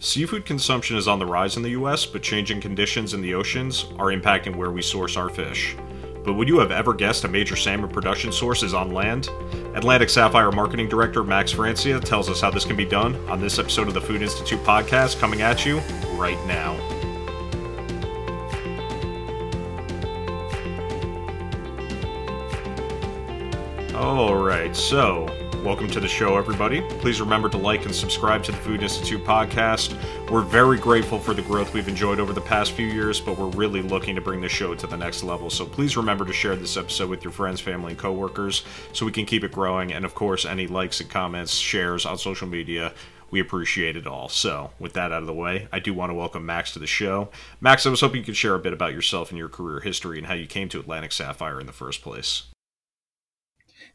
Seafood consumption is on the rise in the US, but changing conditions in the oceans are impacting where we source our fish. But would you have ever guessed a major salmon production source is on land? Atlantic Sapphire Marketing Director Max Francia tells us how this can be done on this episode of the Food Institute podcast coming at you right now. All right, so Welcome to the show, everybody. Please remember to like and subscribe to the Food Institute podcast. We're very grateful for the growth we've enjoyed over the past few years, but we're really looking to bring the show to the next level. So please remember to share this episode with your friends, family, and coworkers so we can keep it growing. And of course, any likes and comments, shares on social media, we appreciate it all. So, with that out of the way, I do want to welcome Max to the show. Max, I was hoping you could share a bit about yourself and your career history and how you came to Atlantic Sapphire in the first place.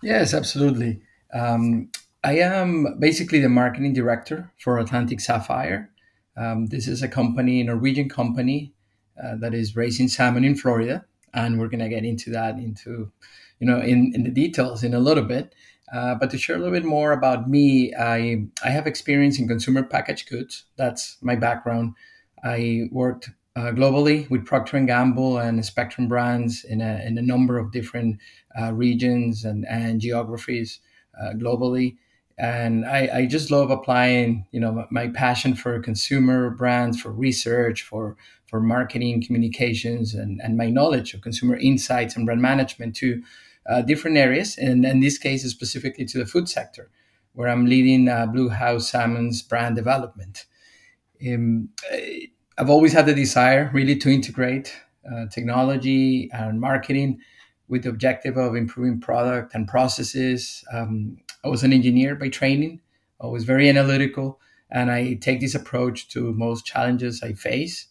Yes, absolutely. Um, I am basically the marketing director for Atlantic Sapphire. Um, this is a company, a Norwegian company uh, that is raising salmon in Florida, and we're going to get into that into, you know, in, in the details in a little bit. Uh, but to share a little bit more about me, I I have experience in consumer packaged goods. That's my background. I worked uh, globally with Procter and Gamble and Spectrum brands in a in a number of different uh, regions and and geographies globally. And I, I, just love applying, you know, my passion for consumer brands, for research, for for marketing, communications, and, and my knowledge of consumer insights and brand management to uh, different areas. And in this case, specifically to the food sector, where I'm leading uh, Bluehouse Salmon's brand development. Um, I've always had the desire, really, to integrate uh, technology and marketing with the objective of improving product and processes. Um, I was an engineer by training. I was very analytical, and I take this approach to most challenges I face.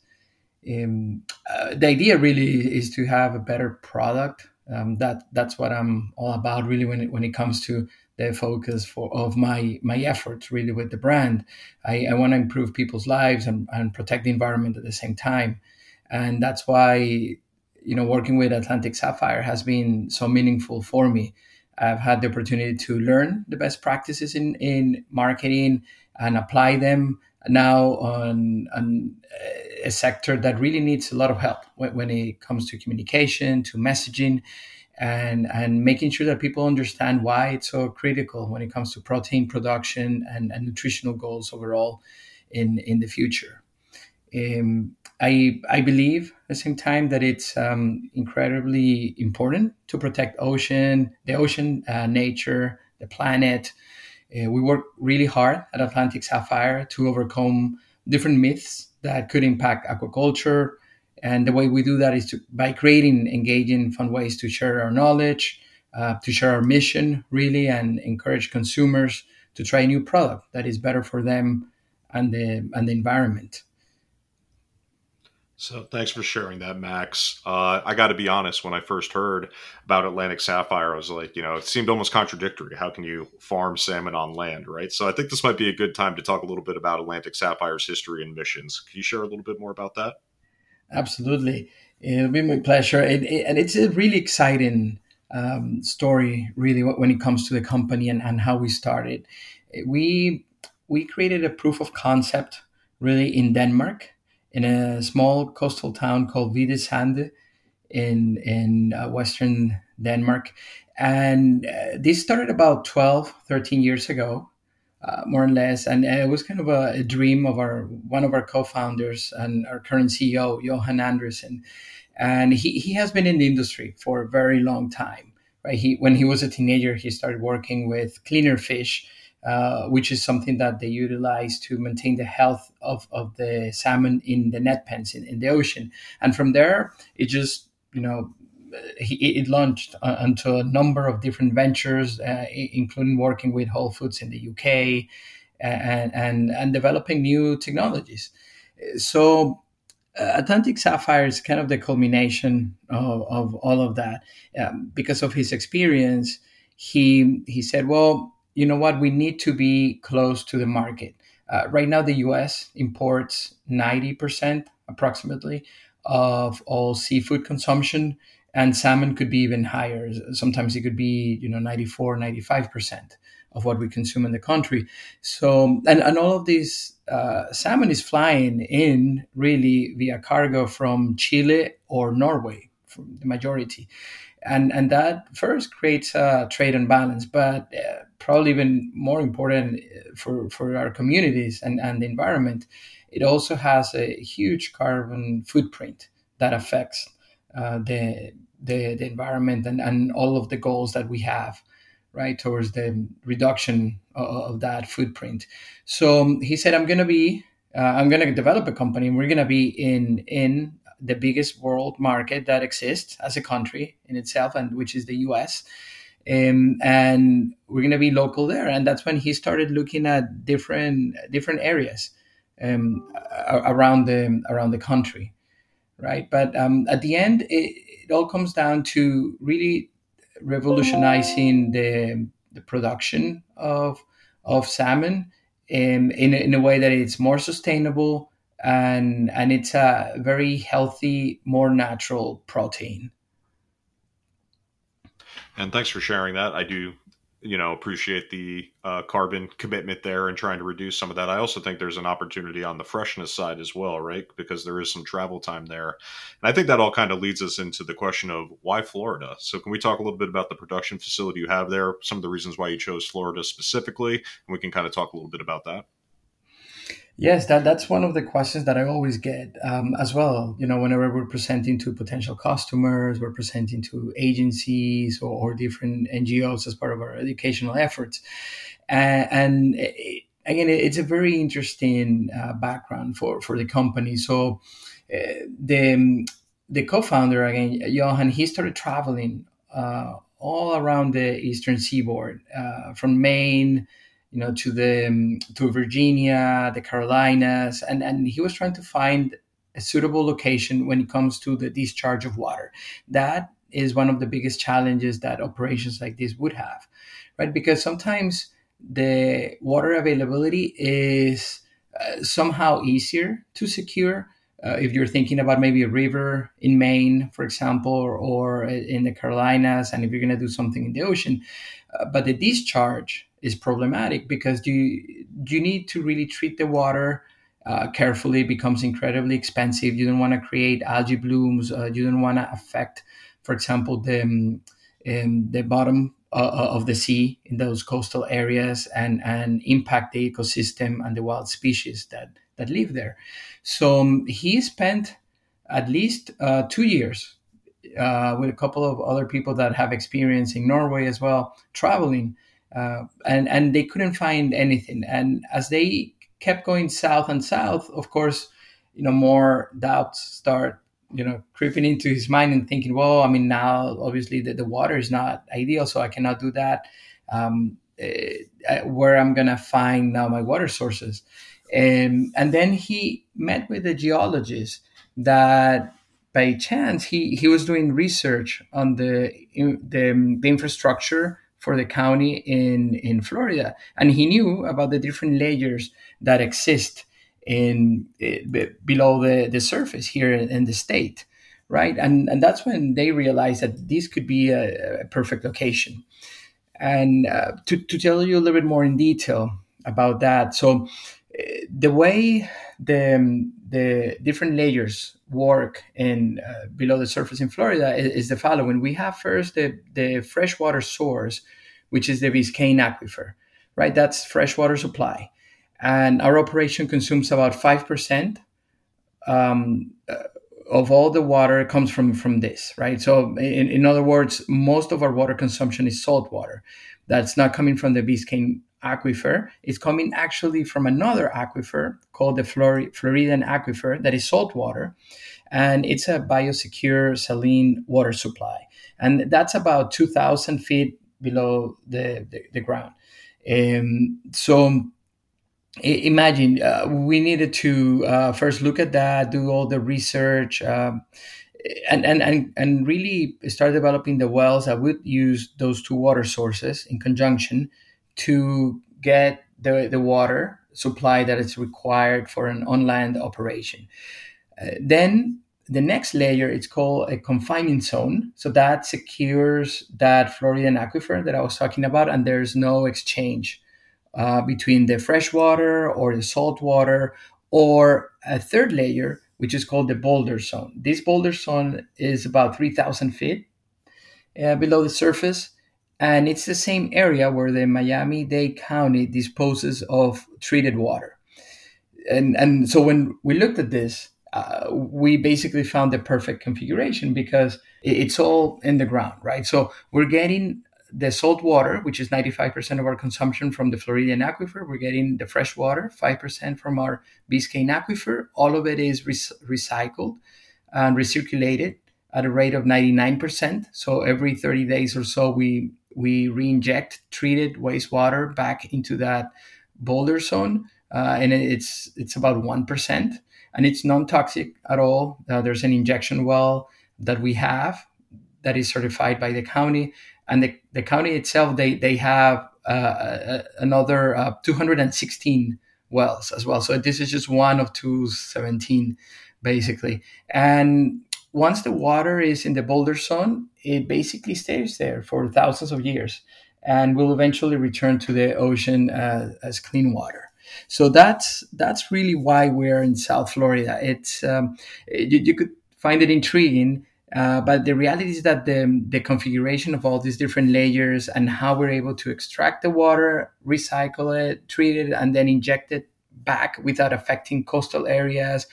Um, uh, the idea really is to have a better product. Um, that that's what I'm all about, really. When it when it comes to the focus for of my my efforts, really with the brand, I, I want to improve people's lives and, and protect the environment at the same time, and that's why you know, working with Atlantic Sapphire has been so meaningful for me. I've had the opportunity to learn the best practices in, in marketing and apply them now on, on uh, a sector that really needs a lot of help when, when it comes to communication, to messaging, and, and making sure that people understand why it's so critical when it comes to protein production and, and nutritional goals overall in, in the future. Um, I, I believe at the same time that it's um, incredibly important to protect ocean, the ocean, uh, nature, the planet. Uh, we work really hard at Atlantic Sapphire to overcome different myths that could impact aquaculture. And the way we do that is to, by creating engaging, fun ways to share our knowledge, uh, to share our mission, really, and encourage consumers to try a new product that is better for them and the and the environment. So thanks for sharing that, Max. Uh, I got to be honest. When I first heard about Atlantic Sapphire, I was like, you know, it seemed almost contradictory. How can you farm salmon on land, right? So I think this might be a good time to talk a little bit about Atlantic Sapphire's history and missions. Can you share a little bit more about that? Absolutely, it'll be my pleasure. It, it, and it's a really exciting um, story, really, when it comes to the company and, and how we started. We we created a proof of concept, really, in Denmark in a small coastal town called Hvide Sande in in uh, western Denmark. And uh, this started about 12, 13 years ago, uh, more or less. And it was kind of a, a, dream of our one of our co-founders and our current CEO, Johan Andersen. And he, he has been in the industry for a very long time. Right? He when he was a teenager, he started working with cleaner fish uh, which is something that they utilize to maintain the health of, of the salmon in the net pens in, in the ocean. And from there, it just, you know, it launched uh, into a number of different ventures, uh, including working with Whole Foods in the UK and, and, and developing new technologies. So uh, Atlantic Sapphire is kind of the culmination of, of all of that. Um, because of his experience, he he said, well, you know what, we need to be close to the market. Uh, right now, the US imports 90% approximately of all seafood consumption, and salmon could be even higher. Sometimes it could be, you know, 94, 95% of what we consume in the country. So, and, and all of these uh, salmon is flying in really via cargo from Chile or Norway, from the majority. And, and that first creates a trade imbalance, but uh, probably even more important for, for our communities and, and the environment, it also has a huge carbon footprint that affects uh, the, the, the environment and, and all of the goals that we have right towards the reduction of, of that footprint. So um, he said i'm going to be uh, i'm going to develop a company. And we're going to be in in the biggest world market that exists as a country in itself and which is the us um, and we're going to be local there. And that's when he started looking at different different areas um, around the around the country right? But um, at the end it, it all comes down to really revolutionizing the, the production of of salmon in, in, in a way that it's more sustainable and and it's a very healthy, more natural protein. And thanks for sharing that. I do you know appreciate the uh, carbon commitment there and trying to reduce some of that. I also think there's an opportunity on the freshness side as well, right? Because there is some travel time there, and I think that all kind of leads us into the question of why Florida. So can we talk a little bit about the production facility you have there? Some of the reasons why you chose Florida specifically, and we can kind of talk a little bit about that. Yes, that, that's one of the questions that I always get um, as well. You know, whenever we're presenting to potential customers, we're presenting to agencies or, or different NGOs as part of our educational efforts. Uh, and it, again, it's a very interesting uh, background for, for the company. So uh, the, the co-founder, again, Johan, he started traveling uh, all around the eastern seaboard uh, from Maine – you know, to the um, to Virginia, the Carolinas, and and he was trying to find a suitable location when it comes to the discharge of water. That is one of the biggest challenges that operations like this would have, right? Because sometimes the water availability is uh, somehow easier to secure. Uh, if you're thinking about maybe a river in Maine, for example, or, or in the Carolinas, and if you're going to do something in the ocean, uh, but the discharge is problematic because you you need to really treat the water uh, carefully. It becomes incredibly expensive. You don't want to create algae blooms. Uh, you don't want to affect, for example, the um, the bottom uh, uh, of the sea in those coastal areas and and impact the ecosystem and the wild species that that live there. So um, he spent at least uh, two years uh, with a couple of other people that have experience in Norway as well, traveling uh, and and they couldn't find anything. And as they kept going south and south, of course, you know, more doubts start you know creeping into his mind and thinking, well, I mean, now obviously the, the water is not ideal, so I cannot do that. Um, uh, where I'm gonna find now my water sources, and and then he met with a geologist that by chance he he was doing research on the the, the infrastructure for the county in in Florida, and he knew about the different layers that exist in uh, below the, the surface here in, in, the state, right? And and that's when they realized that this could be a, a perfect location. And uh, to to tell you a little bit more in detail about that, so the way the the different layers work in uh, below the surface in Florida is, is, the following: we have first the the freshwater source, which is the Biscayne aquifer, right? That's freshwater supply, and our operation consumes about five percent um, uh, of all the water comes from from this, right? So, in, in other words, most of our water consumption is salt water. That's not coming from the Biscayne aquifer is coming actually from another aquifer called the Flor- Floridan aquifer that is salt water. And it's a biosecure saline water supply. And that's about 2,000 feet below the, the, the ground. Um, so imagine uh, we needed to uh, first look at that, do all the research. Um, and, and, and, and really start developing the wells that would use those two water sources in conjunction to get the, the water supply that is required for an on land operation. Uh, then the next layer it's called a confining zone. So that secures that floridan aquifer that i was talking about and there's no exchange uh, between the fresh water or the salt water or a third layer which is called the boulder zone. This boulder zone is about 3000 feet uh, below the surface and it's the same area where the miami-dade county disposes of treated water and and so when we looked at this uh, we basically found the perfect configuration because it's all in the ground, right? So we're getting the salt water, which is 95% of our consumption from the Floridian aquifer. We're getting the fresh water, 5% from our Biscayne aquifer. All of it is re- recycled and recirculated at a rate of 99%. So every 30 days or so, we, we re-inject treated wastewater back into that boulder zone. Uh, and it's, it's about 1% and it's non-toxic at all. Uh, there's an injection well that we have that is certified by the county, and the, the county itself they they have uh, another uh, 216 wells as well. So this is just one of 217 basically, and once the water is in the boulder zone, it basically stays there for thousands of years and will eventually return to the ocean uh, as clean water. So that's that's really why we're in South Florida. It's um, you, you, could find it intriguing, uh, but the reality is that the the configuration of all these different layers and how we're able to extract the water, recycle it, treat it, and then inject it back without affecting coastal areas,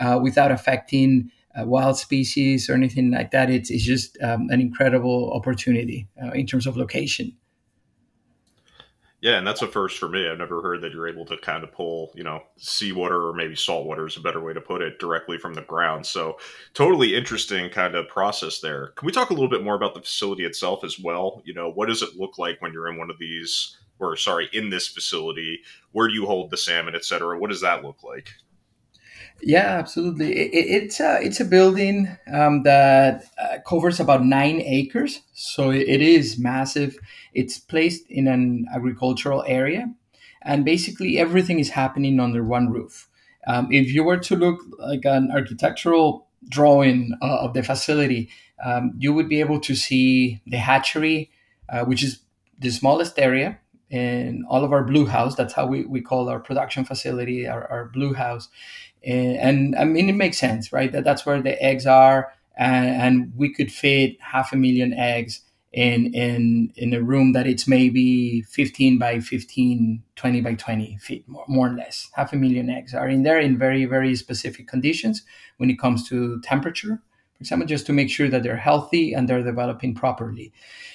uh, without affecting uh, wild species or anything like that. It's, it's just um, an incredible opportunity uh, in terms of location. Yeah, and that's a first for me. I've never heard that you're able to kind of pull, you know, seawater or maybe saltwater is a better way to put it directly from the ground. So, totally interesting kind of process there. Can we talk a little bit more about the facility itself as well? You know, what does it look like when you're in one of these, or sorry, in this facility? Where do you hold the salmon, et cetera? What does that look like? Yeah, absolutely. It, it, it's a it's a building um, that uh, covers about nine acres, so it is massive. It's placed in an agricultural area, and basically everything is happening under one roof. Um, if you were to look like an architectural drawing uh, of the facility, um, you would be able to see the hatchery, uh, which is the smallest area in all of our blue house. That's how we, we call our production facility, our, our blue house. And, and, I mean, it makes sense, right? That that's where the eggs are, and, and we could fit half a million eggs in in in a room that it's maybe 15 by 15 20 by 20 feet more, more or less. Half a million eggs are in there in very very specific conditions when it comes to temperature for example just to make sure that they're healthy and they're developing properly.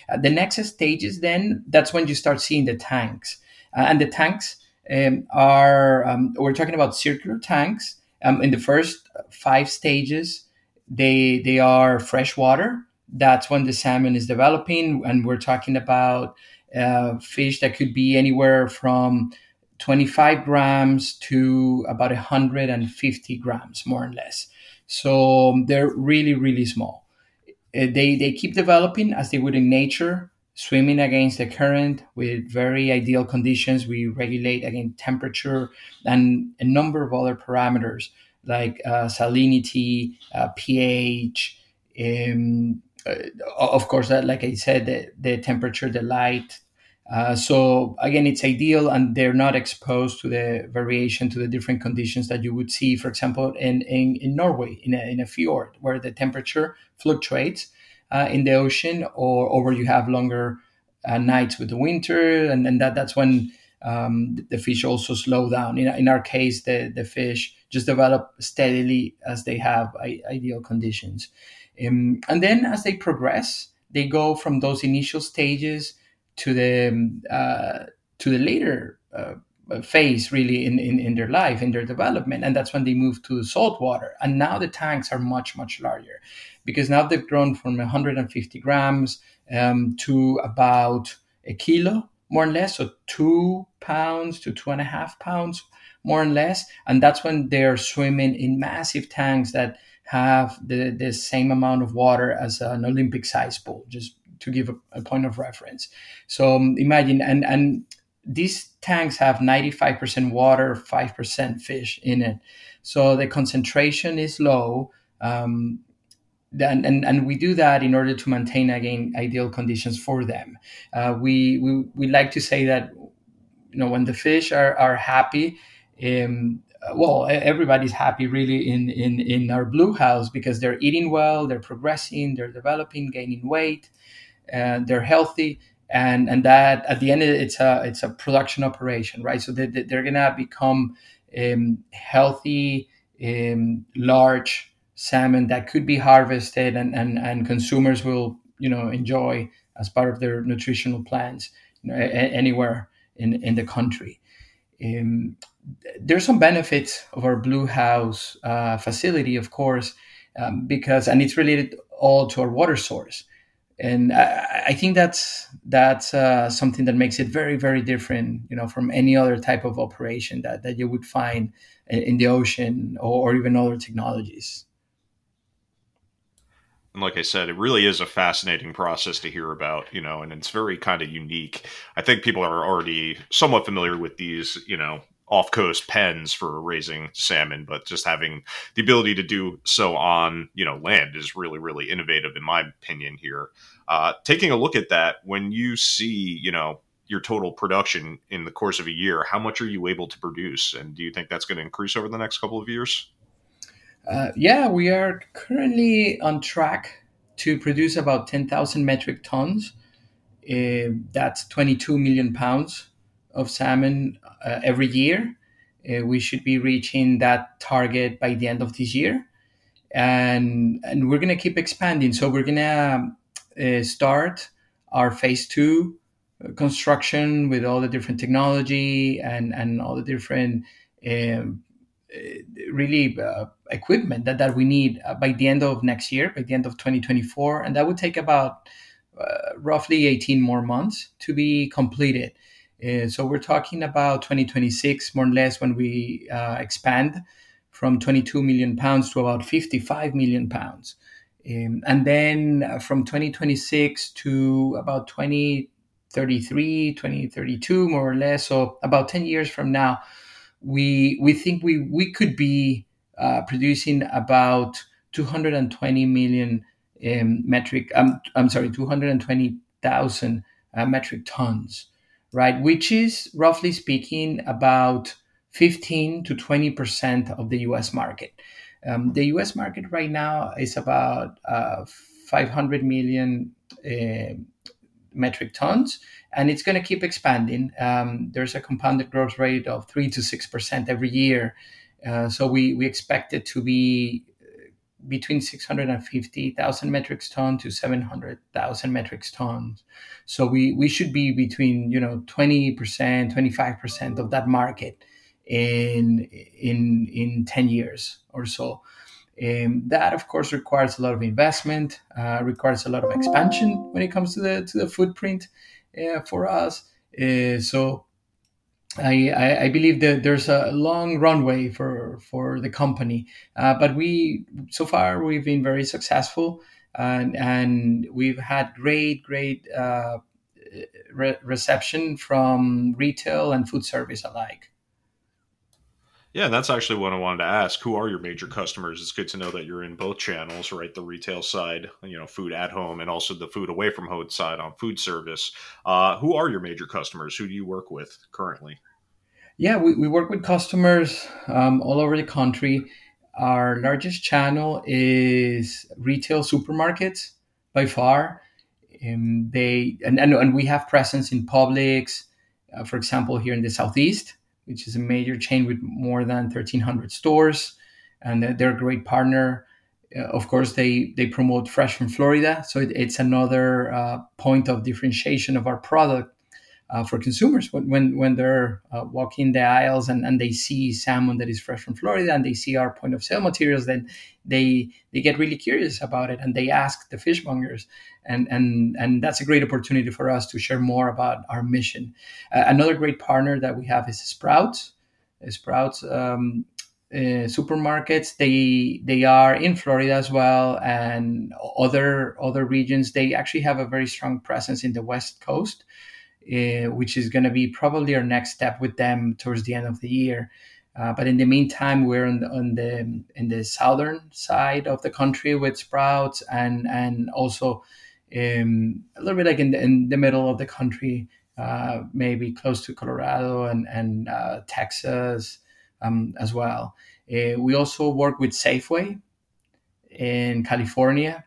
Uh, the next stages then that's when you start seeing the tanks. Uh, and the tanks um, are um, we're talking about circular tanks. Um, in the first five stages, they they are freshwater. That's when the salmon is developing, and we're talking about uh, fish that could be anywhere from 25 grams to about 150 grams, more or less. So they're really really small. Uh, they they keep developing as they would in nature swimming against the current with very ideal conditions. We regulate again temperature and a number of other parameters like uh, salinity, uh, pH, um, uh, of course, that, like I said, the, the temperature, the light. Uh, so again, it's ideal, and they're not exposed to the variation to the different conditions that you would see, for example, in in, in Norway in a, in a fjord where the temperature fluctuates uh, in the ocean, or, or you have longer uh, nights with the winter, and then that that's when um, the fish also slow down. In, in our case, the, the fish just develop steadily as they have ideal conditions. Um, and then as they progress, they go from those initial stages to the um, uh, to the later uh, phase really in, in, in their life in their development and that's when they move to salt water and now the tanks are much much larger because now they've grown from 150 grams um, to about a kilo, more or less, so two pounds to two and a half pounds, more or less. And that's when they're swimming in massive tanks that have the, the same amount of water as an Olympic size pool, just to give a, a point of reference. So um, imagine, and, and these tanks have 95% water, 5% fish in it. So the concentration is low Um, and, and, and we do that in order to maintain again ideal conditions for them. Uh, we, we we like to say that you know when the fish are, are happy, um, well everybody's happy really in, in in our blue house because they're eating well, they're progressing, they're developing, gaining weight, and they're healthy. And, and that at the end it's a it's a production operation right so they, they're gonna become um, healthy um, large salmon that could be harvested and, and, and consumers will you know enjoy as part of their nutritional plans you know, a- anywhere in, in the country. Um, there's some benefits of our Bluehouse uh, facility, of course, um, because and it's related all to our water source, and I, I think that's that's uh, something that makes it very very different, you know, from any other type of operation that, that you would find in the ocean or, or even other technologies. And like I said, it really is a fascinating process to hear about, you know, and it's very kind of unique. I think people are already somewhat familiar with these, you know, off coast pens for raising salmon, but just having the ability to do so on, you know, land is really, really innovative in my opinion here. Uh, taking a look at that, when you see, you know, your total production in the course of a year, how much are you able to produce? And do you think that's going to increase over the next couple of years? Uh, yeah, we are currently on track to produce about 10,000 metric tons. Uh, that's 22 million pounds of salmon uh, every year. Uh, we should be reaching that target by the end of this year. And, and we're going to keep expanding. So we're going to uh, start our phase two uh, construction with all the different technology and, and all the different um, really uh, equipment that, that we need uh, by the end of next year, by the end of 2024. And that would take about uh, roughly 18 more months to be completed. Uh, so we're talking about 2026, more or less, when we uh, expand from 22 million pounds to about 55 million pounds. Um, and then uh, from 2026 to about 2033, 2032, more or less, so about 10 years from now, we we think we we could be uh, producing about 220 million um, metric. Um, I'm sorry, 220,000 uh, metric tons, right? Which is roughly speaking about 15 to 20 percent of the U.S. market. Um, the U.S. market right now is about uh, 500 million uh, metric tons, and it's going to keep expanding. Um, there's a compounded growth rate of three to six percent every year, uh, so we we expect it to be uh, between 650,000 metric tons to 700,000 metric tons. So we, we should be between, you know, 20%, 25% of that market in, in, in 10 years or so. Um, that, of course, requires a lot of investment, uh, requires a lot of expansion when it comes to the to the footprint uh, for us. Uh, so, I, I, believe that there's a long runway for for the company, uh, but we so far we've been very successful, and and we've had great great uh, re- reception from retail and food service alike. Yeah, that's actually what I wanted to ask. Who are your major customers? It's good to know that you're in both channels, right? The retail side, you know, food at home, and also the food away from home side on food service. Uh, who are your major customers? Who do you work with currently? Yeah, we, we work with customers um, all over the country. Our largest channel is retail supermarkets by far. Um, they and, and, and we have presence in Publix, uh, for example, here in the southeast which is a major chain with more than 1,300 stores, and they're a great partner. Uh, of course, they they promote fresh from Florida, so it, it's another uh, point of differentiation of our product uh, for consumers when when, when they're uh, walking the aisles and, and they see salmon that is fresh from Florida and they see our point of sale materials, then they they get really curious about it and they ask the fishmongers, and and and that's a great opportunity for us to share more about our mission. Uh, another great partner that we have is Sprouts. Uh, Sprouts. Um, uh, supermarkets they they are in Florida as well and other other regions they actually have a very strong presence in the west coast uh, which is going to be probably our next step with them towards the end of the year. Uh, but in the meantime, we're on the, on the in the southern side of the country with Sprouts, and and also um, a little bit like in the, in the middle of the country, uh, maybe close to Colorado and and uh, Texas um, as well. Uh, we also work with Safeway in California,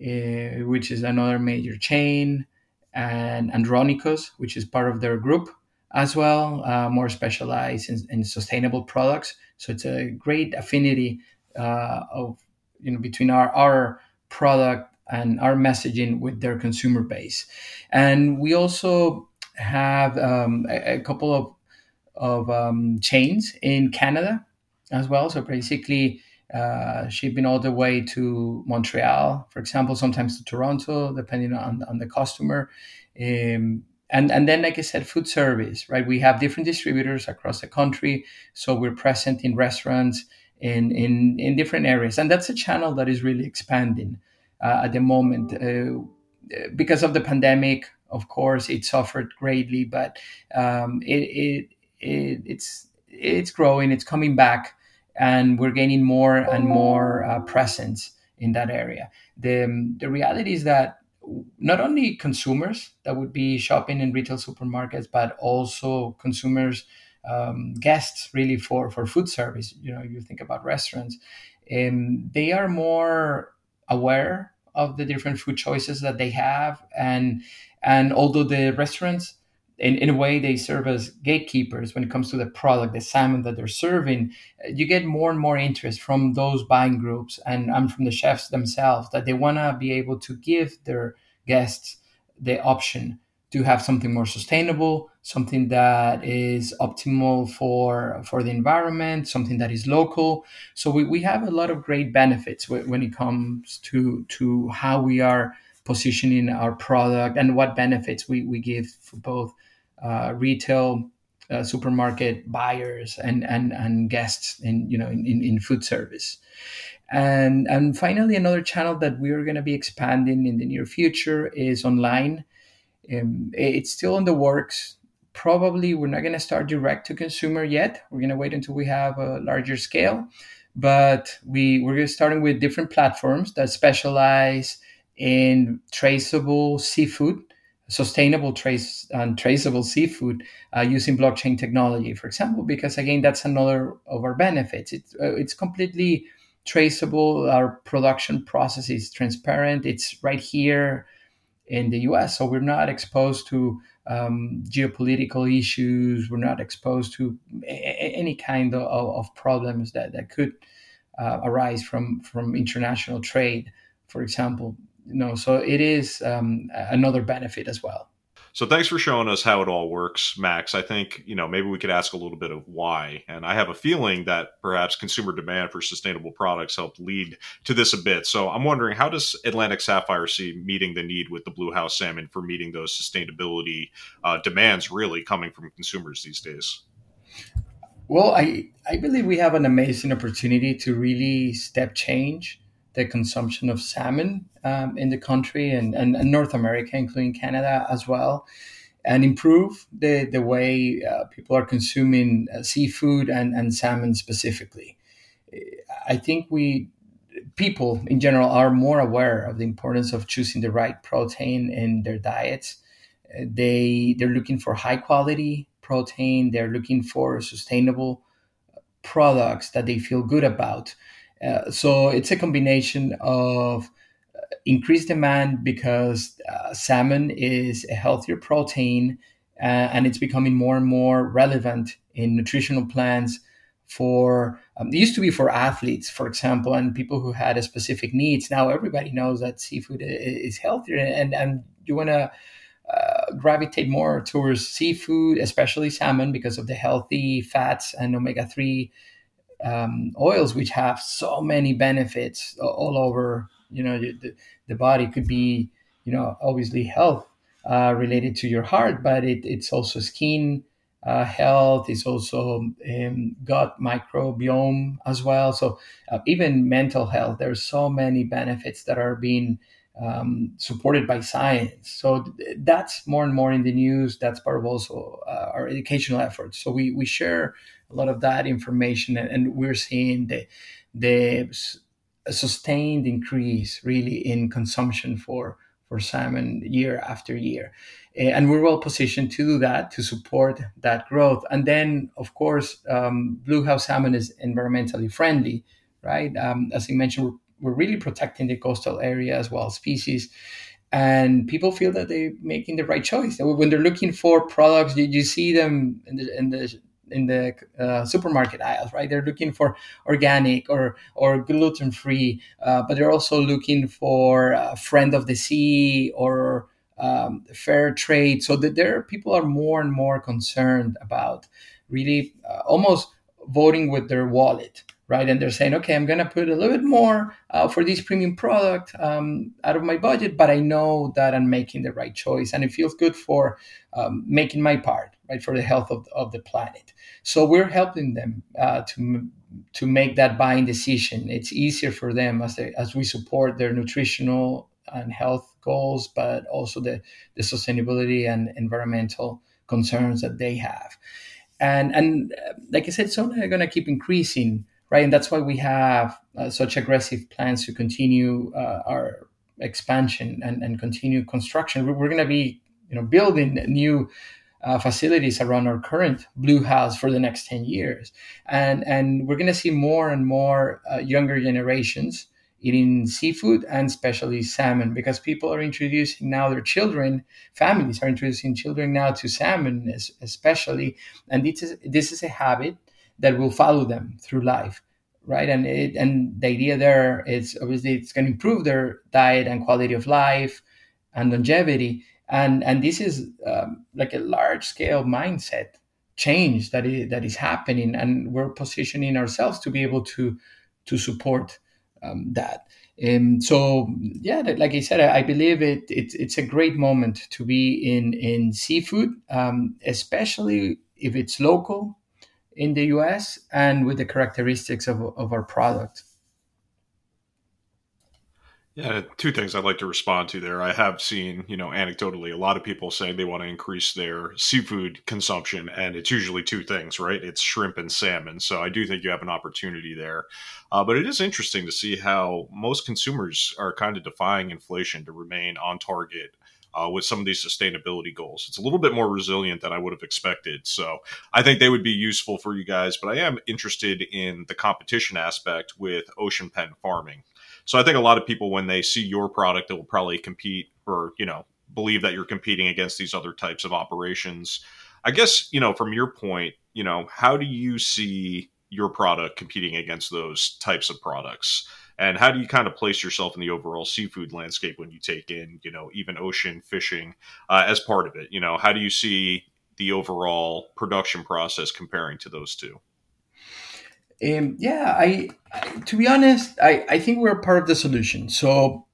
uh, which is another major chain, and Andronico's, which is part of their group as well, uh, more specialized in, in, sustainable products. So it's a great affinity uh, of you know between our our product and our messaging with their consumer base, and we also have um, a, a, couple of of um, chains in Canada as well. So basically. Uh, shipping all the way to Montreal, for example, sometimes to Toronto, depending on, on the customer. Um, and and then like i said food service right we have different distributors across the country so we're present in restaurants in in in different areas and that's a channel that is really expanding uh, at the moment uh, because of the pandemic of course it suffered greatly but um, it, it, it it's it's growing it's coming back and we're gaining more and more uh, presence in that area the the reality is that not only consumers that would be shopping in retail supermarkets, but also consumers, um, guests really for, for food service. You know, you think about restaurants, and they are more aware of the different food choices that they have. And, and although the restaurants, in, in a way, they serve as gatekeepers when it comes to the product, the salmon that they're serving. You get more and more interest from those buying groups and, and from the chefs themselves that they want to be able to give their guests the option to have something more sustainable, something that is optimal for for the environment, something that is local. So we, we have a lot of great benefits when it comes to to how we are positioning our product and what benefits we, we give for both uh, retail uh, supermarket buyers and, and, and guests in you know in, in food service and and finally another channel that we're going to be expanding in the near future is online um, it's still in the works probably we're not going to start direct to consumer yet we're going to wait until we have a larger scale but we we're starting with different platforms that specialize in traceable seafood sustainable trace and traceable seafood uh, using blockchain technology, for example, because again, that's another of our benefits. It's, uh, it's completely traceable. Our production process is transparent. It's right here in the US. So we're not exposed to um, geopolitical issues. We're not exposed to a- any kind of, of, problems that, that could uh, arise from, from international trade, for example you know, so it is um, another benefit as well. So thanks for showing us how it all works, Max. I think, you know, maybe we could ask a little bit of why. And I have a feeling that perhaps consumer demand for sustainable products helped lead to this a bit. So I'm wondering how does Atlantic Sapphire see meeting the need with the Bluehouse salmon for meeting those sustainability uh, demands really coming from consumers these days? Well, I, I believe we have an amazing opportunity to really step change the consumption of salmon um, in the country and, and, and, North America, including Canada as well, and improve the, the way uh, people are consuming uh, seafood and, and salmon specifically. I think we people in general are more aware of the importance of choosing the right protein in their diets. They they're looking for high quality protein. They're looking for sustainable products that they feel good about. Uh, so it's a combination of uh, increased demand because uh, salmon is a healthier protein uh, and it's becoming more and more relevant in nutritional plans for um, it used to be for athletes for example and people who had a specific needs. Now everybody knows that seafood is healthier and and you want to uh, gravitate more towards seafood especially salmon because of the healthy fats and omega-3 um, oils which have so many benefits all over you know the, the body. Could be you know obviously health uh, related to your heart but it, it's also skin uh, health. It's also um, gut microbiome as well. So uh, even mental health there's so many benefits that are being um, supported by science so th- that's more and more in the news that's part of also uh, our educational efforts so we, we share a lot of that information, and, and we're seeing the the sustained increase really in consumption for for salmon year after year. And we're well positioned to do that, to support that growth. And then, of course, um, Bluehouse salmon is environmentally friendly, right? Um, as I mentioned, we're, really protecting the coastal area as well, species. And people feel that they're making the right choice. When they're looking for products, you, you see them in the, in the in the uh, supermarket aisles, right? They're looking for organic or or gluten free, uh, but they're also looking for a friend of the sea or um, fair trade. So that there people are more and more concerned about really uh, almost voting with their wallet right? And they're saying, okay, I'm going to put a little bit more uh, for this premium product um, out of my budget, but I know that I'm making the right choice, and it feels good for um, making my part, right, for the health of, of the planet. So we're helping them uh, to to make that buying decision. It's easier for them as they, as we support their nutritional and health goals, but also the the sustainability and environmental concerns that they have. And and uh, like I said, it's only going to keep increasing right? And that's why we have uh, such aggressive plans to continue uh, our expansion and, and continue construction. We're, we're going to be, you know, building new uh, facilities around our current blue house for the next 10 years. And, and we're going to see more and more uh, younger generations eating seafood and especially salmon because people are introducing now their children families are introducing children now to salmon especially and this is this is a habit that will follow them through life right? And it and the idea there is obviously it's going to improve their diet and quality of life and longevity. And and this is um, like a large scale mindset change that is that is happening and we're positioning ourselves to be able to to support um, that. And so yeah like i said i believe it, it it's a great moment to be in in seafood um, especially if it's local in the US and with the characteristics of, of our product. Yeah, two things I'd like to respond to there. I have seen, you know, anecdotally, a lot of people saying they want to increase their seafood consumption, and it's usually two things, right? It's shrimp and salmon. So I do think you have an opportunity there. Uh, but it is interesting to see how most consumers are kind of defying inflation to remain on target uh, with some of these sustainability goals. It's a little bit more resilient than I would have expected. So I think they would be useful for you guys. But I am interested in the competition aspect with ocean pen farming. So I think a lot of people, when they see your product, they will probably compete or, you know, believe that you're competing against these other types of operations. I guess, you know, from your point, you know, how do you see your product competing against those types of products? And how do you kind of place yourself in the overall seafood landscape when you take in you know even ocean fishing uh, as part of it? You know how do you see the overall production process comparing to those two? Um, yeah I, I, to be honest I, I think we're part of the solution. So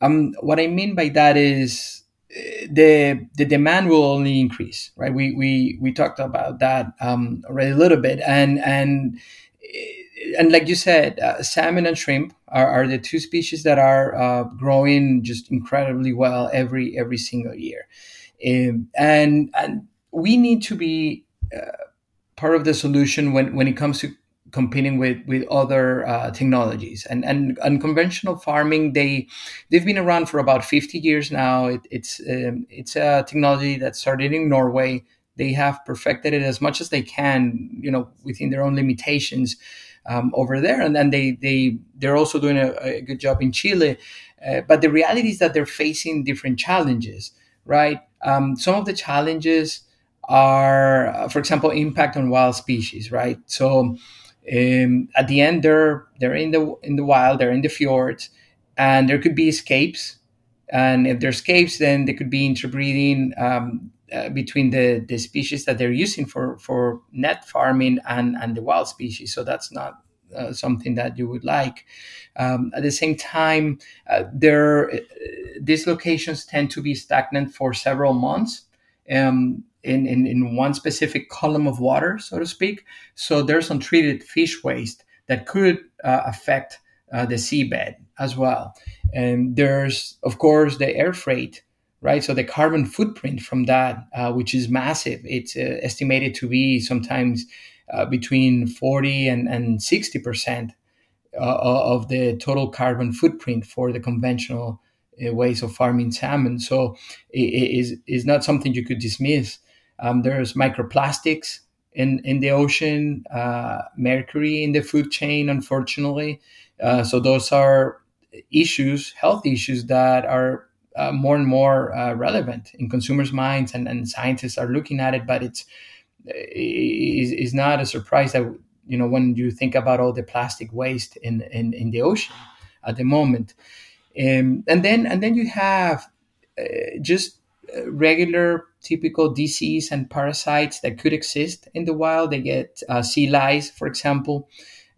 um, what i mean by that is uh, the the demand will only increase right? We we we talked about that um, already a little bit. And and and like you said, uh, salmon and shrimp are, are, the two species that are uh, growing just incredibly well every every single year, um, and and we need to be uh, part of the solution when when it comes to competing with with other uh, technologies. And and unconventional farming they they've been around for about 50 years now. It, it's um, it's a technology that started in Norway. They have perfected it as much as they can you know within their own limitations um, over there, and then they they they're also doing a, a good job in Chile. Uh, but the reality is that they're facing different challenges, right? Um, some of the challenges are, uh, for example, impact on wild species, right? So um, at the end, they're they're in the in the wild, they're in the fjords, and there could be escapes. And if there's escapes, then they could be interbreeding. Um, uh, between the, the species that they're using for, for net farming and, and the wild species. So that's not uh, something that you would like. Um, at the same time, uh, there uh, these locations tend to be stagnant for several months um, in, in, in one specific column of water, so to speak. So there's untreated fish waste that could uh, affect the seabed as well. And there's, of course, the air freight right? So the carbon footprint from that, uh, which is massive, it's uh, estimated to be sometimes uh, between 40 and, and 60 percent uh, of the total carbon footprint for the conventional uh, ways of farming salmon. So it is is not something you could dismiss. Um, there's microplastics in in the ocean, uh, mercury in the food chain, unfortunately. So those are issues, health issues that are uh, more and more uh, relevant in consumers' minds, and, and scientists are looking at it. But it's is, is not a surprise that you know when you think about all the plastic waste in in, in the ocean at the moment, um, and then and then you have uh, just uh, regular typical disease and parasites that could exist in the wild. They get uh, sea lice, for example,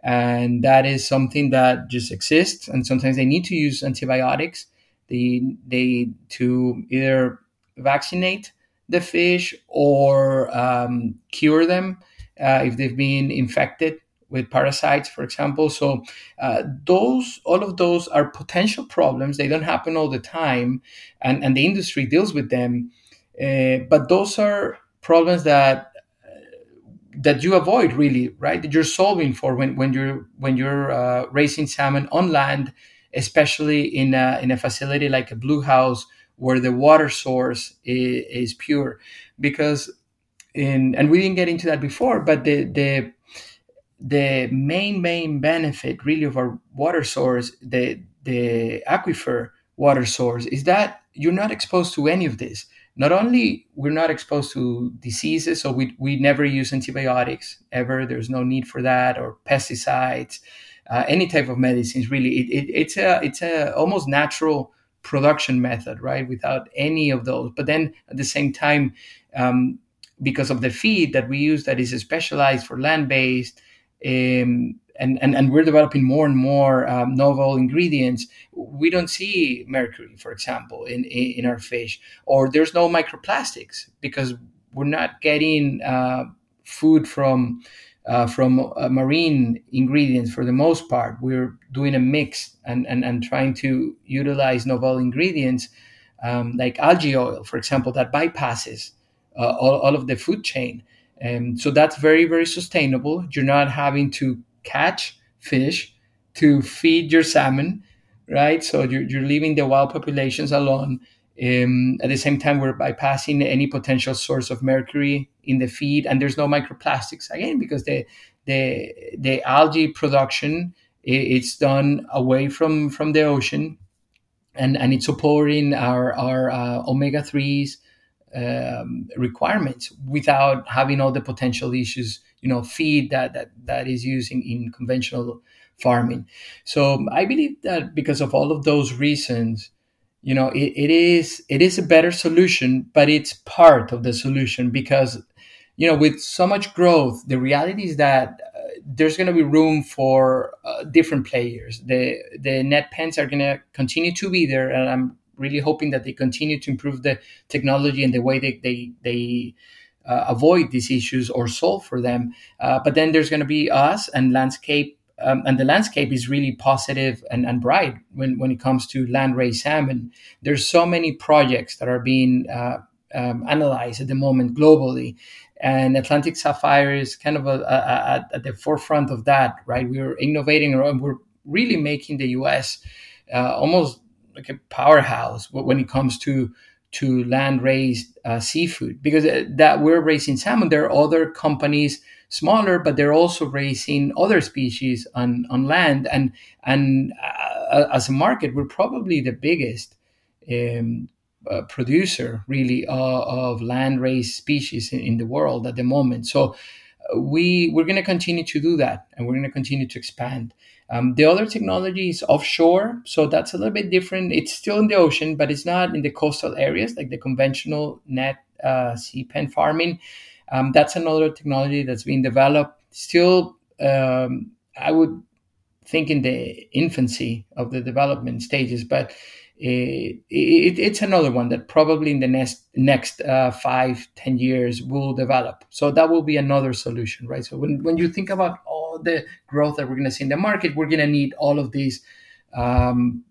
and that is something that just exists. And sometimes they need to use antibiotics. They they to either vaccinate the fish or um, cure them uh, if they've been infected with parasites, for example. So uh, those, all of those are potential problems. They don't happen all the time, and, and the industry deals with them. Uh, but those are problems that uh, that you avoid really, right? That you're solving for when, when you're when you're uh, raising salmon on land, especially in a, in a facility like a Bluehouse where the water source is, is pure, because in and we didn't get into that before, but the the the main main benefit really of our water source the the aquifer water source is that you're not exposed to any of this. Not only we're not exposed to diseases so we, we never use antibiotics ever. There's no need for that or pesticides uh, any type of medicines really it, it, it's a it's a almost natural production method right without any of those but then at the same time um, because of the feed that we use that is specialized for land-based um, and, and, and we're developing more and more um, novel ingredients. We don't see mercury, for example, in, in, in our fish, or there's no microplastics because we're not getting uh, food from uh, from uh, marine ingredients for the most part. We're doing a mix and, and, and trying to utilize novel ingredients um, like algae oil, for example, that bypasses uh, all, all of the food chain. And so that's very, very sustainable. You're not having to catch fish to feed your salmon, right? So you're, you're leaving the wild populations alone. Um, at the same time, we're bypassing any potential source of mercury in the feed, and there's no microplastics again because the the the algae production it's done away from from the ocean, and and it's supporting our our uh, omega threes um, requirements without having all the potential issues you know feed that that that is using in conventional farming. So i believe that because of all of those reasons you know it, it is it is a better solution but it's part of the solution because you know with so much growth the reality is that uh, there's going to be room for uh, different players the the net pens are going to continue to be there and i'm really hoping that they continue to improve the technology and the way they they, they uh, avoid these issues or solve for them. Uh, but then there's going to be us and landscape, um, and the landscape is really positive and, and bright when, when it comes to land raised salmon. There's so many projects that are being uh, um, analyzed at the moment globally, and Atlantic Sapphire is kind of a, a, a, at the forefront of that. Right, we're innovating and we're really making the U.S. Uh, almost like a powerhouse when it comes to to land raised uh, seafood because uh, that we're raising salmon. There are other companies smaller but they're also raising other species on on land. And and uh, as a market we're probably the biggest um, uh, producer really uh, of land raised species in, in, the world at the moment. So uh, we we're going to continue to do that and we're going to continue to expand um, the other technology is offshore, so that's a little bit different. It's still in the ocean, but it's not in the coastal areas like the conventional net uh, sea pen farming. Um, that's another technology that's being developed. Still, um, I would think in the infancy of the development stages, but it, it, it's another one that probably in the next next uh, five ten years will develop. So that will be another solution, right? So when when you think about all the growth that we're going to see in the market, we're going to need all of these um,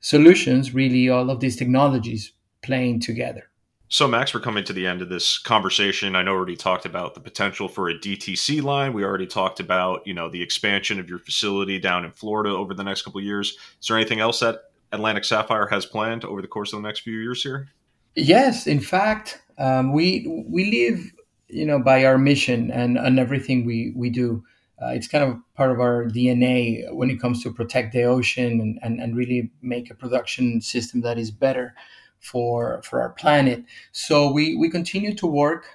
solutions, really, all of these technologies playing together. So, Max, we're coming to the end of this conversation. I know we already talked about the potential for a DTC line. We already talked about, you know, the expansion of your facility down in Florida over the next couple of years. Is there anything else that Atlantic Sapphire has planned over the course of the next few years here? Yes, in fact, um, we we live, you know, by our mission and and everything we we do. Uh, it's kind of part of our DNA when it comes to protect the ocean and, and, and really make a production system that is better for for our planet. So we we continue to work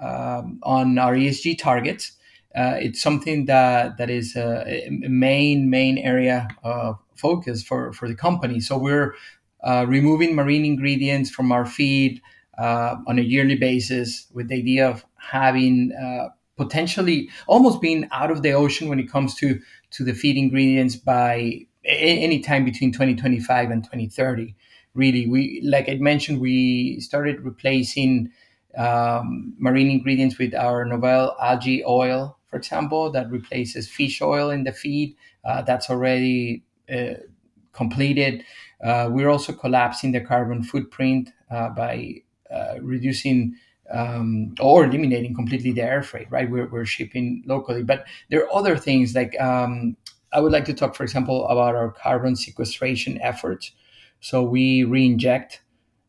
um, on our ESG targets. Uh, it's something that that is a, a, main main area of focus for for the company. So we're uh, removing marine ingredients from our feed uh, on a yearly basis with the idea of having uh, potentially almost being out of the ocean when it comes to to the feed ingredients by any time between 2025 and 2030 really. We like i mentioned we started replacing um, marine ingredients with our novel algae oil for example that replaces fish oil in the feed. Uh, that's already uh, completed. Uh, we're also collapsing the carbon footprint uh, by uh, reducing um, or eliminating completely the air freight, right? We're, we're shipping locally. But there are other things like um, I would like to talk, for example, about our carbon sequestration efforts. So we reinject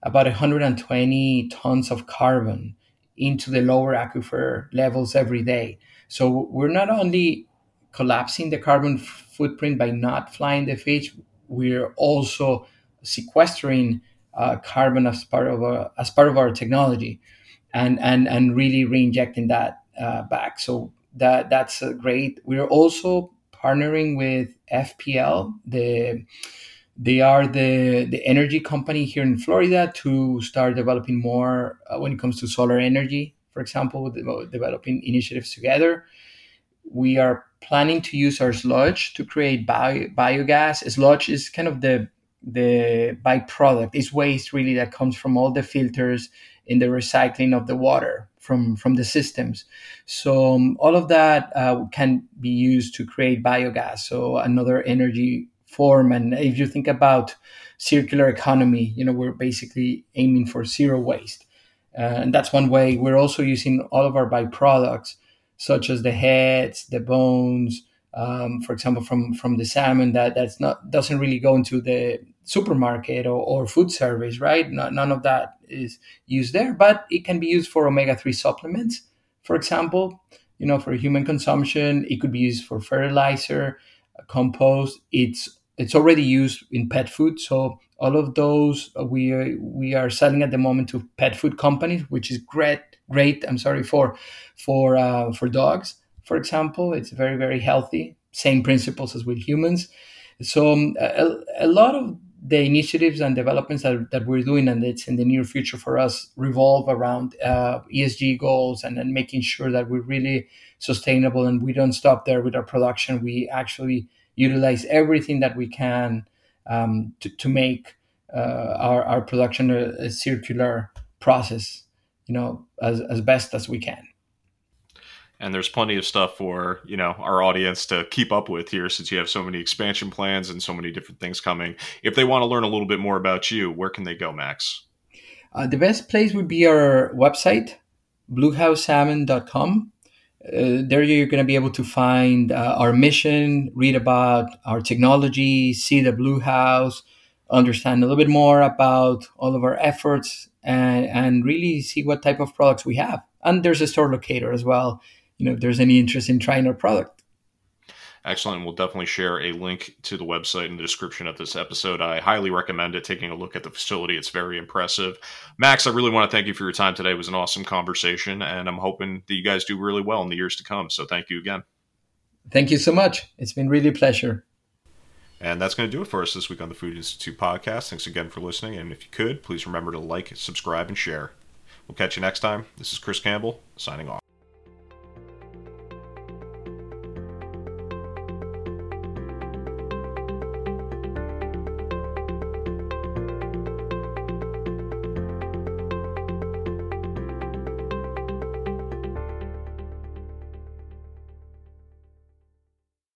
about 120 tons of carbon into the lower aquifer levels every day. So we're not only collapsing the carbon footprint by not flying the fish, we're also sequestering uh, carbon as part of our, as part of our technology and and and really reinjecting that uh, back. So that that's great. We're also partnering with FPL. The they are the the energy company here in Florida to start developing more uh, when it comes to solar energy. For example, developing initiatives together. We are planning to use our sludge to create bio, biogas. Sludge is kind of the the byproduct. It's waste really that comes from all the filters in the recycling of the water from from the systems. So um, all of that uh, can be used to create biogas, so another energy form. And if you think about circular economy, you know we're basically aiming for zero waste, uh, and that's one way. We're also using all of our byproducts, such as the heads, the bones. Um, for example, from from the salmon that that's not doesn't really go into the supermarket or, or food service, right? No, none of that is used there, but it can be used for omega 3 supplements, for example, you know, for human consumption. It could be used for fertilizer, compost. It's it's already used in pet food. So all of those uh, we are, we are selling at the moment to pet food companies, which is great. Great. I'm sorry for for uh, for dogs, for example. It's very very healthy. Same principles as with humans. So um, a, a lot of the initiatives and developments that, that we're doing and it's in the near future for us revolve around uh, ESG goals and, and making sure that we're really sustainable and we don't stop there with our production. We actually utilize everything that we can um, to, to make uh, our, our production a, a circular process, you know, as, as best as we can and there's plenty of stuff for you know our audience to keep up with here since you have so many expansion plans and so many different things coming. If they want to learn a little bit more about you where can they go max? Uh, the best place would be our website bluehousesalmon.com uh, there you're going to be able to find uh, our mission read about our technology see the Bluehouse understand a little bit more about all of our efforts and, and really see what type of products we have. And there's a store locator as well you know if there's any interest in trying our product. Excellent. We'll definitely share a link to the website in the description of this episode. I highly recommend it. Taking a look at the facility, it's very impressive. Max, I really want to thank you for your time today. It was an awesome conversation, and I'm hoping that you guys do really well in the years to come. So thank you again. Thank you so much. It's been really a pleasure. And that's going to do it for us this week on the Food Institute podcast. Thanks again for listening. And if you could, please remember to like, subscribe, and share. We'll catch you next time. This is Chris Campbell signing off.